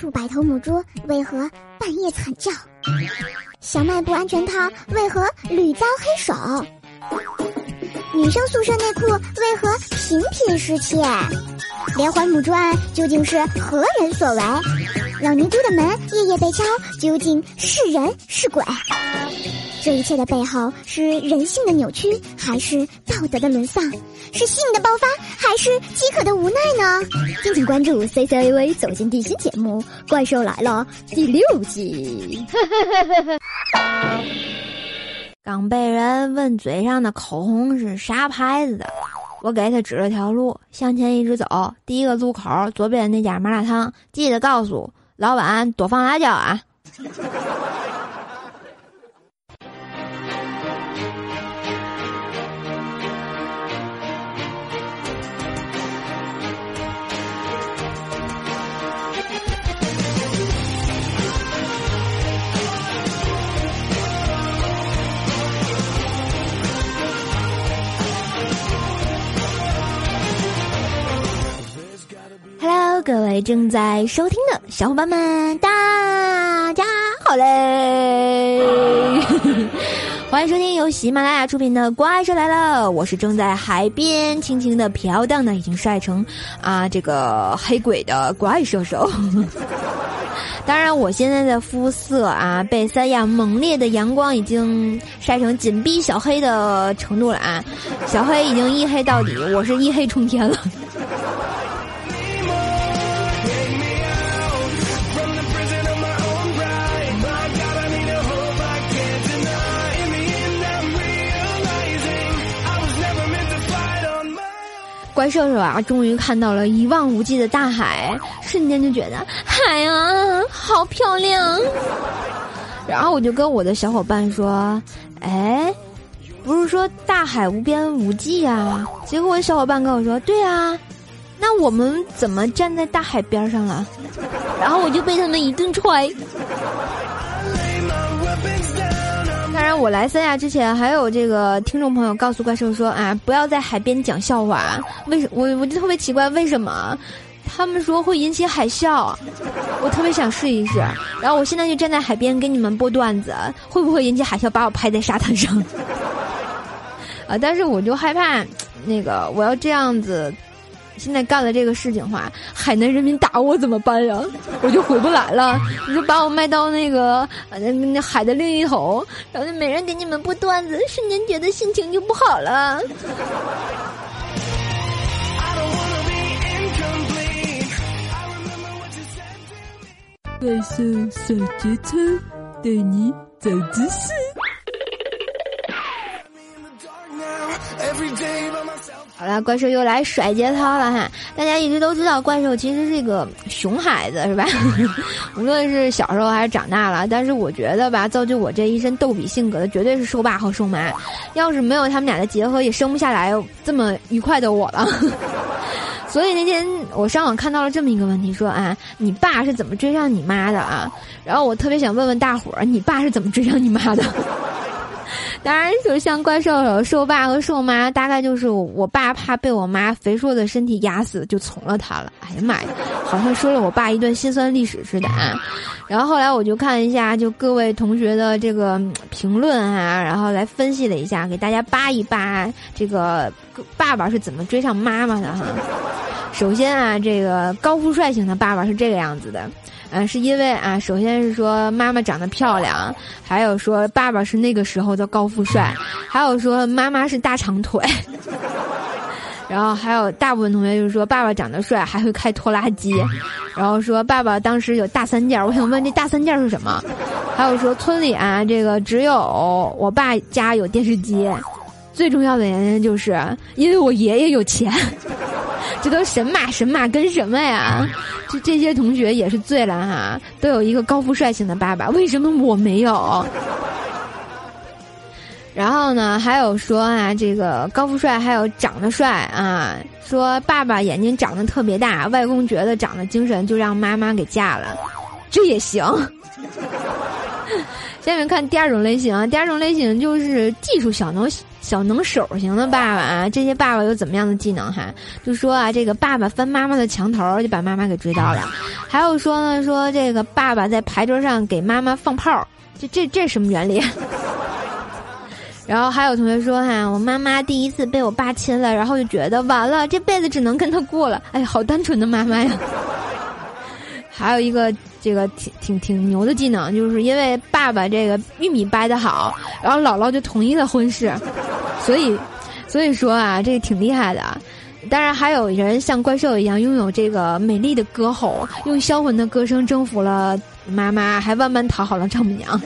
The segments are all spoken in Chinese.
数百头母猪为何半夜惨叫？小卖部安全套为何屡遭黑手？女生宿舍内裤为何频频失窃？连环母猪案究竟是何人所为？老尼姑的门夜夜被敲，究竟是人是鬼？这一切的背后是人性的扭曲，还是道德的沦丧？是性的爆发，还是饥渴的无奈呢？敬请关注 C C A V 走进地心节目《怪兽来了》第六集。刚被人问嘴上的口红是啥牌子的，我给他指了条路，向前一直走，第一个路口左边那家麻辣烫，记得告诉老板多放辣椒啊。各位正在收听的小伙伴们，大家好嘞！欢迎收听由喜马拉雅出品的《怪兽来了》，我是正在海边轻轻的飘荡的，已经晒成啊这个黑鬼的怪兽兽。当然，我现在的肤色啊，被三亚猛烈的阳光已经晒成紧逼小黑的程度了啊！小黑已经一黑到底，我是一黑冲天了。怪兽兽啊，终于看到了一望无际的大海，瞬间就觉得海啊好漂亮。然后我就跟我的小伙伴说：“哎，不是说大海无边无际呀？”结果我小伙伴跟我说：“对啊，那我们怎么站在大海边上了？”然后我就被他们一顿踹。我来三亚之前，还有这个听众朋友告诉怪兽说啊，不要在海边讲笑话。为什我我就特别奇怪，为什么？他们说会引起海啸，我特别想试一试。然后我现在就站在海边给你们播段子，会不会引起海啸把我拍在沙滩上？啊！但是我就害怕，那个我要这样子。现在干了这个事情的话，海南人民打我怎么办呀？我就回不来了。你就把我卖到那个那那海的另一头，然后就没人给你们播段子，瞬间觉得心情就不好了。怪兽小节操，带你长知识。好了，怪兽又来甩节操了哈！大家一直都知道，怪兽其实是一个熊孩子，是吧？无论是小时候还是长大了，但是我觉得吧，造就我这一身逗比性格的，绝对是兽爸和兽妈。要是没有他们俩的结合，也生不下来这么愉快的我了。所以那天我上网看到了这么一个问题，说啊，你爸是怎么追上你妈的啊？然后我特别想问问大伙儿，你爸是怎么追上你妈的？当然，就像怪兽兽、兽爸和兽妈，大概就是我爸怕被我妈肥硕的身体压死，就从了他了。哎呀妈呀，好像说了我爸一段心酸历史似的啊！然后后来我就看一下，就各位同学的这个评论啊，然后来分析了一下，给大家扒一扒这个爸爸是怎么追上妈妈的哈。首先啊，这个高富帅型的爸爸是这个样子的。嗯，是因为啊，首先是说妈妈长得漂亮，还有说爸爸是那个时候的高富帅，还有说妈妈是大长腿，然后还有大部分同学就是说爸爸长得帅，还会开拖拉机，然后说爸爸当时有大三件，我想问这大三件是什么？还有说村里啊，这个只有我爸家有电视机，最重要的原因就是因为我爷爷有钱。这都神马神马跟什么呀？这这些同学也是醉了哈，都有一个高富帅型的爸爸，为什么我没有？然后呢，还有说啊，这个高富帅还有长得帅啊，说爸爸眼睛长得特别大，外公觉得长得精神，就让妈妈给嫁了，这也行。下面看第二种类型啊，第二种类型就是技术小能小能手型的爸爸啊。这些爸爸有怎么样的技能哈？就说啊，这个爸爸翻妈妈的墙头就把妈妈给追到了。还有说呢，说这个爸爸在牌桌上给妈妈放炮，这这这什么原理？然后还有同学说哈，我妈妈第一次被我爸亲了，然后就觉得完了，这辈子只能跟他过了。哎，好单纯的妈妈呀！还有一个这个挺挺挺牛的技能，就是因为爸爸这个玉米掰的好，然后姥姥就同意了婚事，所以所以说啊，这个挺厉害的。当然还有人像怪兽一样拥有这个美丽的歌喉，用销魂的歌声征服了妈妈，还万般讨好了丈母娘。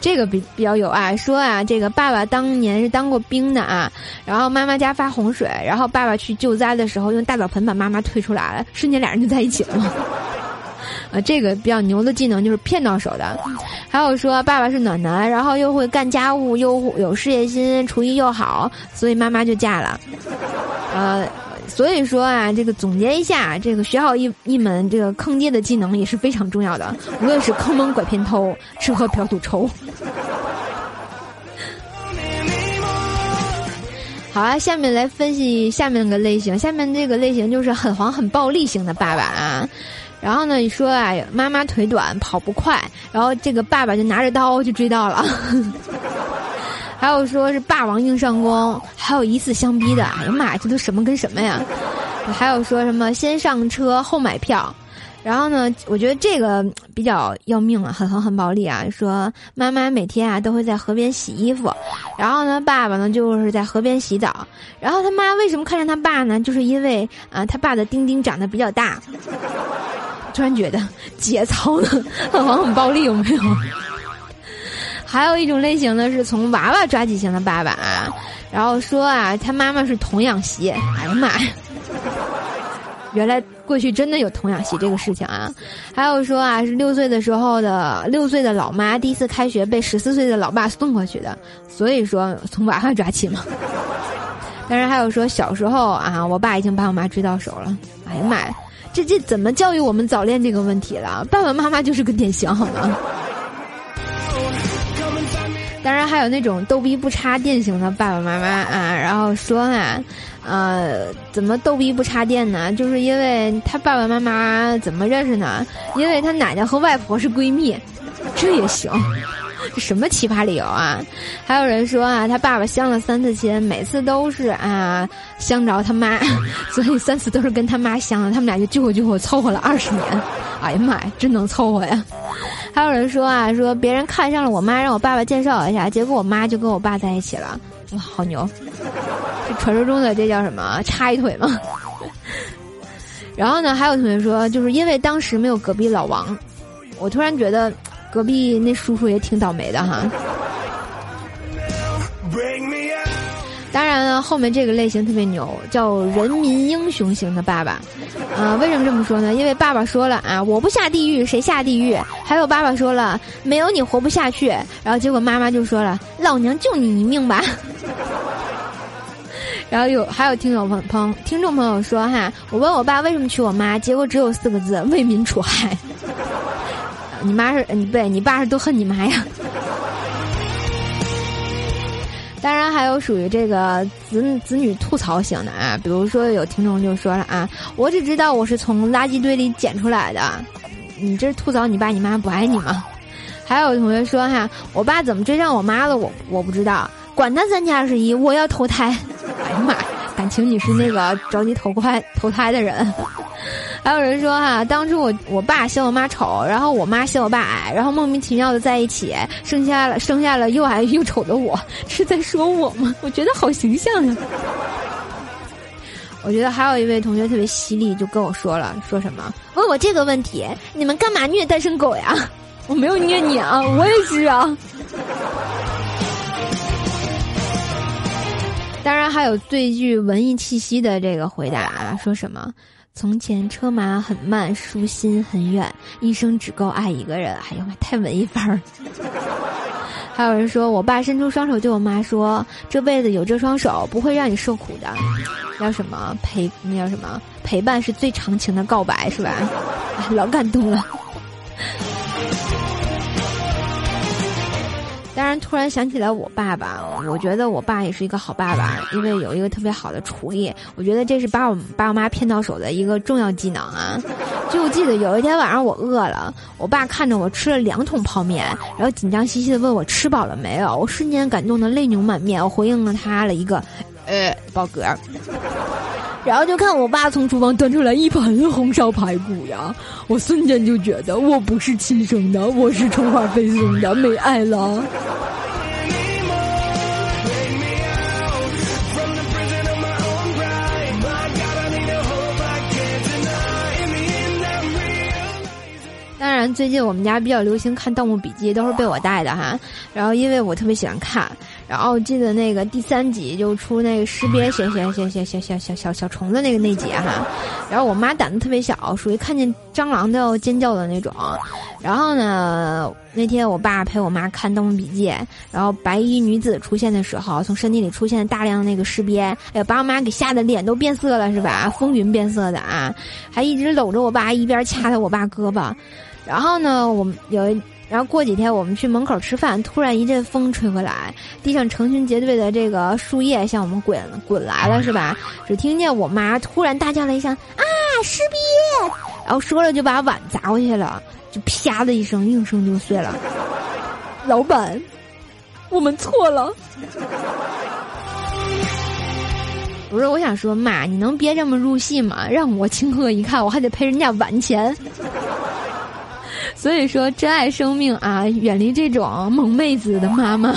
这个比比较有爱，说啊，这个爸爸当年是当过兵的啊，然后妈妈家发洪水，然后爸爸去救灾的时候用大澡盆把妈妈推出来了，瞬间俩人就在一起了。啊，这个比较牛的技能就是骗到手的。还有说爸爸是暖男，然后又会干家务，又有事业心，厨艺又好，所以妈妈就嫁了。呃。所以说啊，这个总结一下，这个学好一一门这个坑爹的技能也是非常重要的。无论是坑蒙拐骗偷，吃喝嫖赌抽。好啊，下面来分析下面个类型。下面这个类型就是很黄很暴力型的爸爸啊。然后呢，你说啊，妈妈腿短跑不快，然后这个爸爸就拿着刀就追到了。还有说是霸王硬上弓，还有一次相逼的，哎呀妈呀，这都什么跟什么呀？还有说什么先上车后买票，然后呢，我觉得这个比较要命啊，很很很暴力啊。说妈妈每天啊都会在河边洗衣服，然后呢，爸爸呢就是在河边洗澡，然后他妈为什么看上他爸呢？就是因为啊，他爸的丁丁长得比较大。突然觉得节操呢，很黄很暴力，有没有？还有一种类型呢，是从娃娃抓起型的爸爸啊，然后说啊，他妈妈是童养媳，哎呀妈呀！原来过去真的有童养媳这个事情啊。还有说啊，是六岁的时候的六岁的老妈第一次开学被十四岁的老爸送过去的，所以说从娃娃抓起嘛。当然还有说小时候啊，我爸已经把我妈追到手了，哎呀妈呀，这这怎么教育我们早恋这个问题了？爸爸妈妈就是个典型，好吗？当然还有那种逗逼不插电型的爸爸妈妈啊，然后说啊，呃，怎么逗逼不插电呢？就是因为他爸爸妈妈怎么认识呢？因为他奶奶和外婆是闺蜜，这也行？这 什么奇葩理由啊？还有人说啊，他爸爸相了三次亲，每次都是啊相着他妈，所以三次都是跟他妈相的，他们俩就救活救活凑合了二十年。哎呀妈呀，真能凑合呀！还有人说啊，说别人看上了我妈，让我爸爸介绍一下，结果我妈就跟我爸在一起了，哇，好牛！这传说中的这叫什么？插一腿吗？然后呢，还有同学说，就是因为当时没有隔壁老王，我突然觉得隔壁那叔叔也挺倒霉的哈。当然了，后面这个类型特别牛，叫人民英雄型的爸爸。啊，为什么这么说呢？因为爸爸说了啊，我不下地狱谁下地狱？还有爸爸说了，没有你活不下去。然后结果妈妈就说了，老娘救你一命吧。然后有还有听友朋朋听众朋友说哈，我问我爸为什么娶我妈，结果只有四个字：为民除害。你妈是你对，你爸是多恨你妈呀。当然还有属于这个子子女吐槽型的啊，比如说有听众就说了啊，我只知道我是从垃圾堆里捡出来的，你这是吐槽你爸你妈不爱你吗？还有同学说哈，我爸怎么追上我妈了？我我不知道，管他三七二十一，我要投胎。哎呀妈，感情你是那个着急投胎投胎的人。还有人说哈，当初我我爸嫌我妈丑，然后我妈嫌我爸矮，然后莫名其妙的在一起，生下了生下了又矮又丑的我，是在说我吗？我觉得好形象呀。我觉得还有一位同学特别犀利，就跟我说了，说什么？问我这个问题，你们干嘛虐单身狗呀？我没有虐你啊，我也是啊。当然还有最具文艺气息的这个回答啊，说什么？从前车马很慢，书心很远，一生只够爱一个人。哎呀妈，太文艺范儿！还有人说我爸伸出双手对我妈说：“这辈子有这双手，不会让你受苦的。”叫什么陪？那叫什么陪伴是最长情的告白，是吧？老感动了。当然，突然想起来我爸爸，我觉得我爸也是一个好爸爸，因为有一个特别好的厨艺。我觉得这是把我爸我妈骗到手的一个重要技能啊！就记得有一天晚上我饿了，我爸看着我吃了两桶泡面，然后紧张兮兮的问我吃饱了没有。我瞬间感动的泪流满面，我回应了他了一个，呃，饱嗝。然后就看我爸从厨房端出来一盆红烧排骨呀，我瞬间就觉得我不是亲生的，我是充话费送的，没爱了。当然，最近我们家比较流行看《盗墓笔记》，都是被我带的哈。然后，因为我特别喜欢看。然后记得那个第三集就出那个尸鳖小小小小小小小小小虫子那个那集哈，然后我妈胆子特别小，属于看见蟑螂都要尖叫的那种。然后呢，那天我爸陪我妈看《盗墓笔记》，然后白衣女子出现的时候，从身体里出现大量那个尸鳖，哎呀，把我妈给吓得脸都变色了是吧？风云变色的啊，还一直搂着我爸，一边掐着我爸胳膊。然后呢，我们有一。然后过几天我们去门口吃饭，突然一阵风吹过来，地上成群结队的这个树叶向我们滚滚来了，是吧？只听见我妈突然大叫了一声：“啊，尸鳖！”然后说了就把碗砸过去了，就啪的一声，应声就碎了。老板，我们错了。不是，我想说妈，你能别这么入戏吗？让我情何以堪？我还得赔人家碗钱。所以说，珍爱生命啊，远离这种萌妹子的妈妈。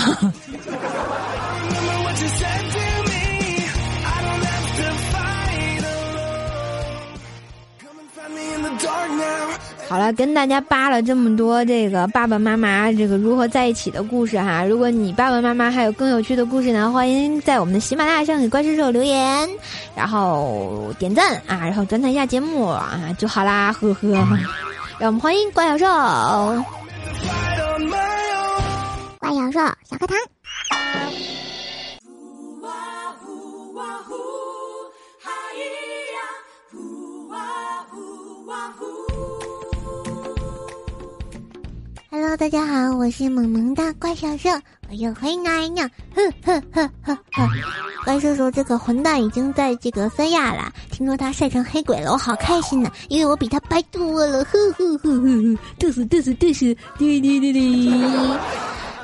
好了，跟大家扒了这么多这个爸爸妈妈这个如何在一起的故事哈。如果你爸爸妈妈还有更有趣的故事呢，欢迎在我们的喜马拉雅上给怪兽兽留言，然后点赞啊，然后转载一下节目啊就好啦，呵呵。让我们欢迎怪小兽，怪小兽小课堂。Hello，大家好，我是萌萌的怪小兽，又黑奶娘，哼哼哼哼哼。怪兽说这个混蛋已经在这个三亚了，听说他晒成黑鬼了，我好开心呢，因为我比他白多了，呵呵呵呵呵，嘚瑟嘚瑟嘚瑟，滴滴滴滴。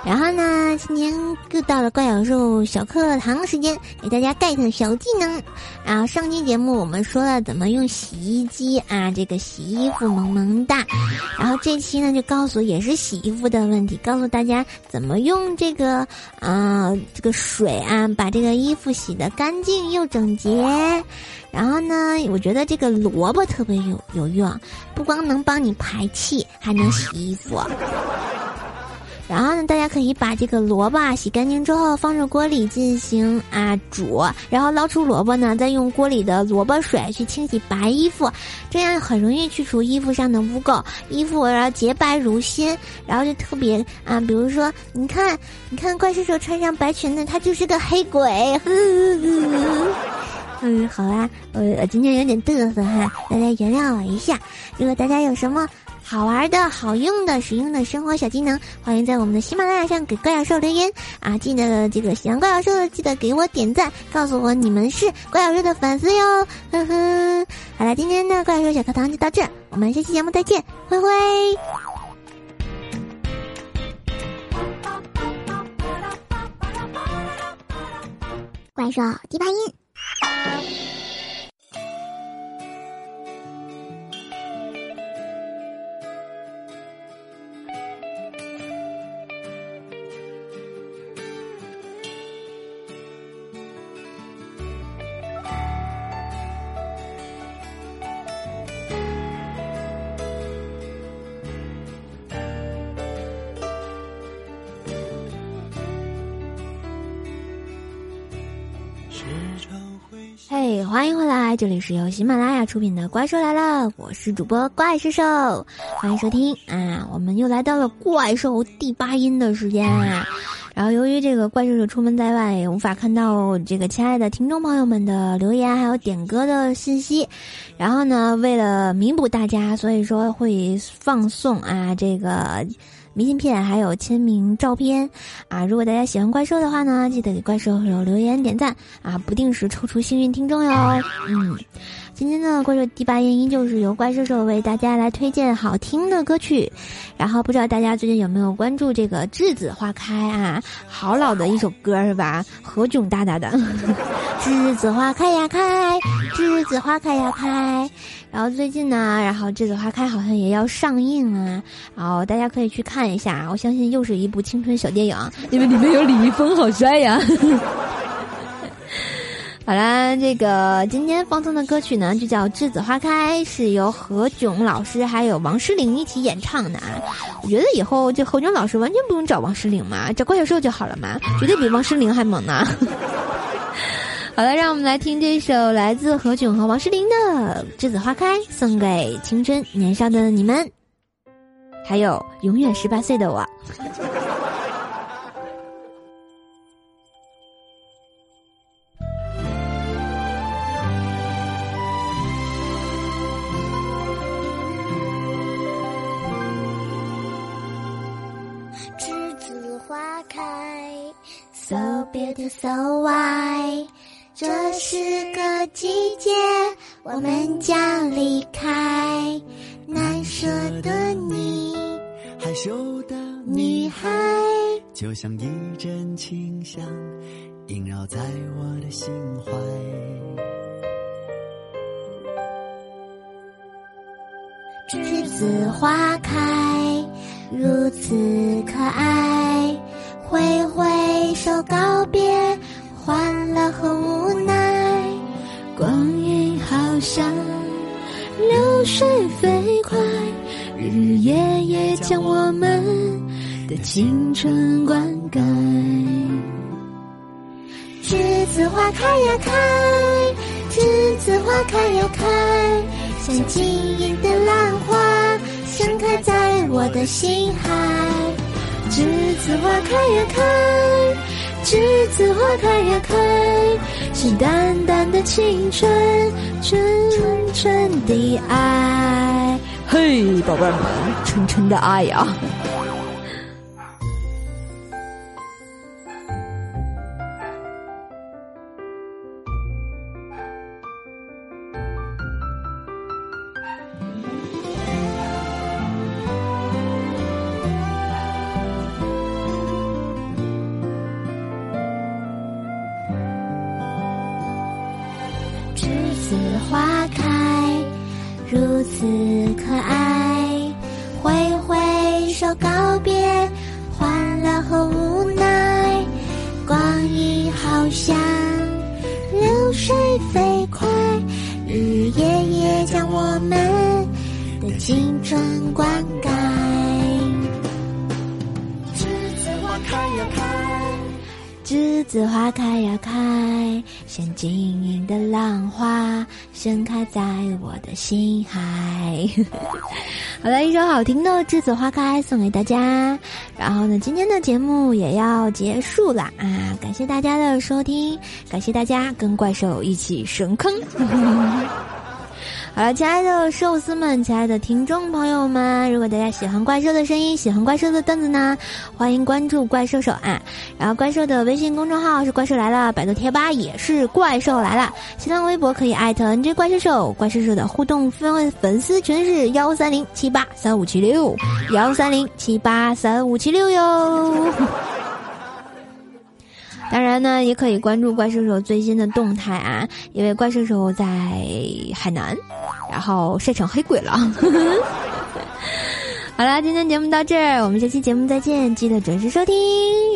然后呢，今天又到了怪小兽小课堂时间，给大家 get 小技能。然后上期节目我们说了怎么用洗衣机啊，这个洗衣服萌萌哒。然后这期呢就告诉也是洗衣服的问题，告诉大家怎么用这个啊这个水啊把这个衣服洗得干净又整洁。然后呢，我觉得这个萝卜特别有有用，不光能帮你排气，还能洗衣服。然后呢，大家可以把这个萝卜洗干净之后放入锅里进行啊煮，然后捞出萝卜呢，再用锅里的萝卜水去清洗白衣服，这样很容易去除衣服上的污垢，衣服然后洁白如新，然后就特别啊，比如说你看，你看怪兽兽穿上白裙子，他就是个黑鬼。嗯，好啦，我我今天有点嘚瑟哈，大家原谅我一下。如果大家有什么。好玩的、好用的、实用的生活小技能，欢迎在我们的喜马拉雅上给怪兽留言啊！记得这个喜欢怪小兽的，记得给我点赞，告诉我你们是怪小兽的粉丝哟！呵呵，好了，今天的怪兽小课堂就到这，我们下期节目再见，灰灰。怪兽低八音。嘿，欢迎回来！这里是由喜马拉雅出品的《怪兽来了》，我是主播怪兽兽，欢迎收听啊！我们又来到了怪兽第八音的时间啊！然后由于这个怪兽兽出门在外，也无法看到这个亲爱的听众朋友们的留言还有点歌的信息，然后呢，为了弥补大家，所以说会放送啊这个。明信片还有签名照片，啊！如果大家喜欢怪兽的话呢，记得给怪兽留言点赞啊！不定时抽出幸运听众哟。嗯，今天的怪兽第八音依旧是由怪兽兽为大家来推荐好听的歌曲，然后不知道大家最近有没有关注这个栀子花开啊？好老的一首歌是吧？何炅大大的，栀子花开呀开，栀子花开呀开。然后最近呢，然后栀子花开好像也要上映啊，然后大家可以去看一下。我相信又是一部青春小电影，因为里面有李易峰，好帅呀。好啦，这个今天放送的歌曲呢，就叫《栀子花开》，是由何炅老师还有王诗龄一起演唱的啊。我觉得以后这何炅老师完全不用找王诗龄嘛，找怪小兽就好了嘛，绝对比王诗龄还猛呢。好了，让我们来听这首来自何炅和王诗龄的《栀子花开》，送给青春年少的你们，还有永远十八岁的我。栀子花开，so beautiful so white。这是个季节，我们将离开难舍的你，害羞的女孩。就像一阵清香，萦绕在我的心怀。栀子花开，如此可爱，挥挥手告别。欢乐和无奈，光阴好像流水飞快，日日夜夜将我们的青春灌溉。栀子花开呀开，栀子花开呀开，像晶莹的浪花，盛开在我的心海。栀子花开呀开。栀子花开呀开，是淡淡的青春，纯纯的爱。嘿，宝贝们，纯纯的爱呀！花开，如此可爱，挥挥手告别栀子花开呀开，像晶莹的浪花，盛开在我的心海。好了，一首好听的《栀子花开》送给大家。然后呢，今天的节目也要结束了啊！感谢大家的收听，感谢大家跟怪兽一起神坑。好了，亲爱的寿司们，亲爱的听众朋友们，如果大家喜欢怪兽的声音，喜欢怪兽的段子呢，欢迎关注怪兽手啊！然后怪兽的微信公众号是怪兽来了，百度贴吧也是怪兽来了，新浪微博可以艾特 NJ 怪兽手，怪兽手的互动粉粉丝群是幺三零七八三五七六幺三零七八三五七六哟。当然呢，也可以关注怪兽手最新的动态啊，因为怪兽手在海南，然后晒成黑鬼了。好啦，今天节目到这儿，我们下期节目再见，记得准时收听。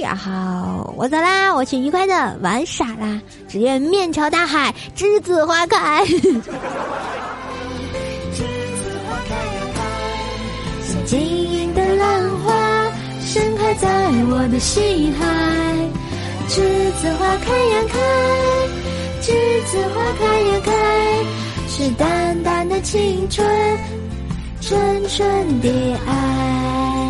然后我走啦，我去愉快的玩耍啦，只愿面朝大海，栀子花开。栀子花开呀开，像晶莹的浪花，盛开在我的心海。栀子花开呀开，栀子花开呀开，是淡淡的青春，纯纯的爱。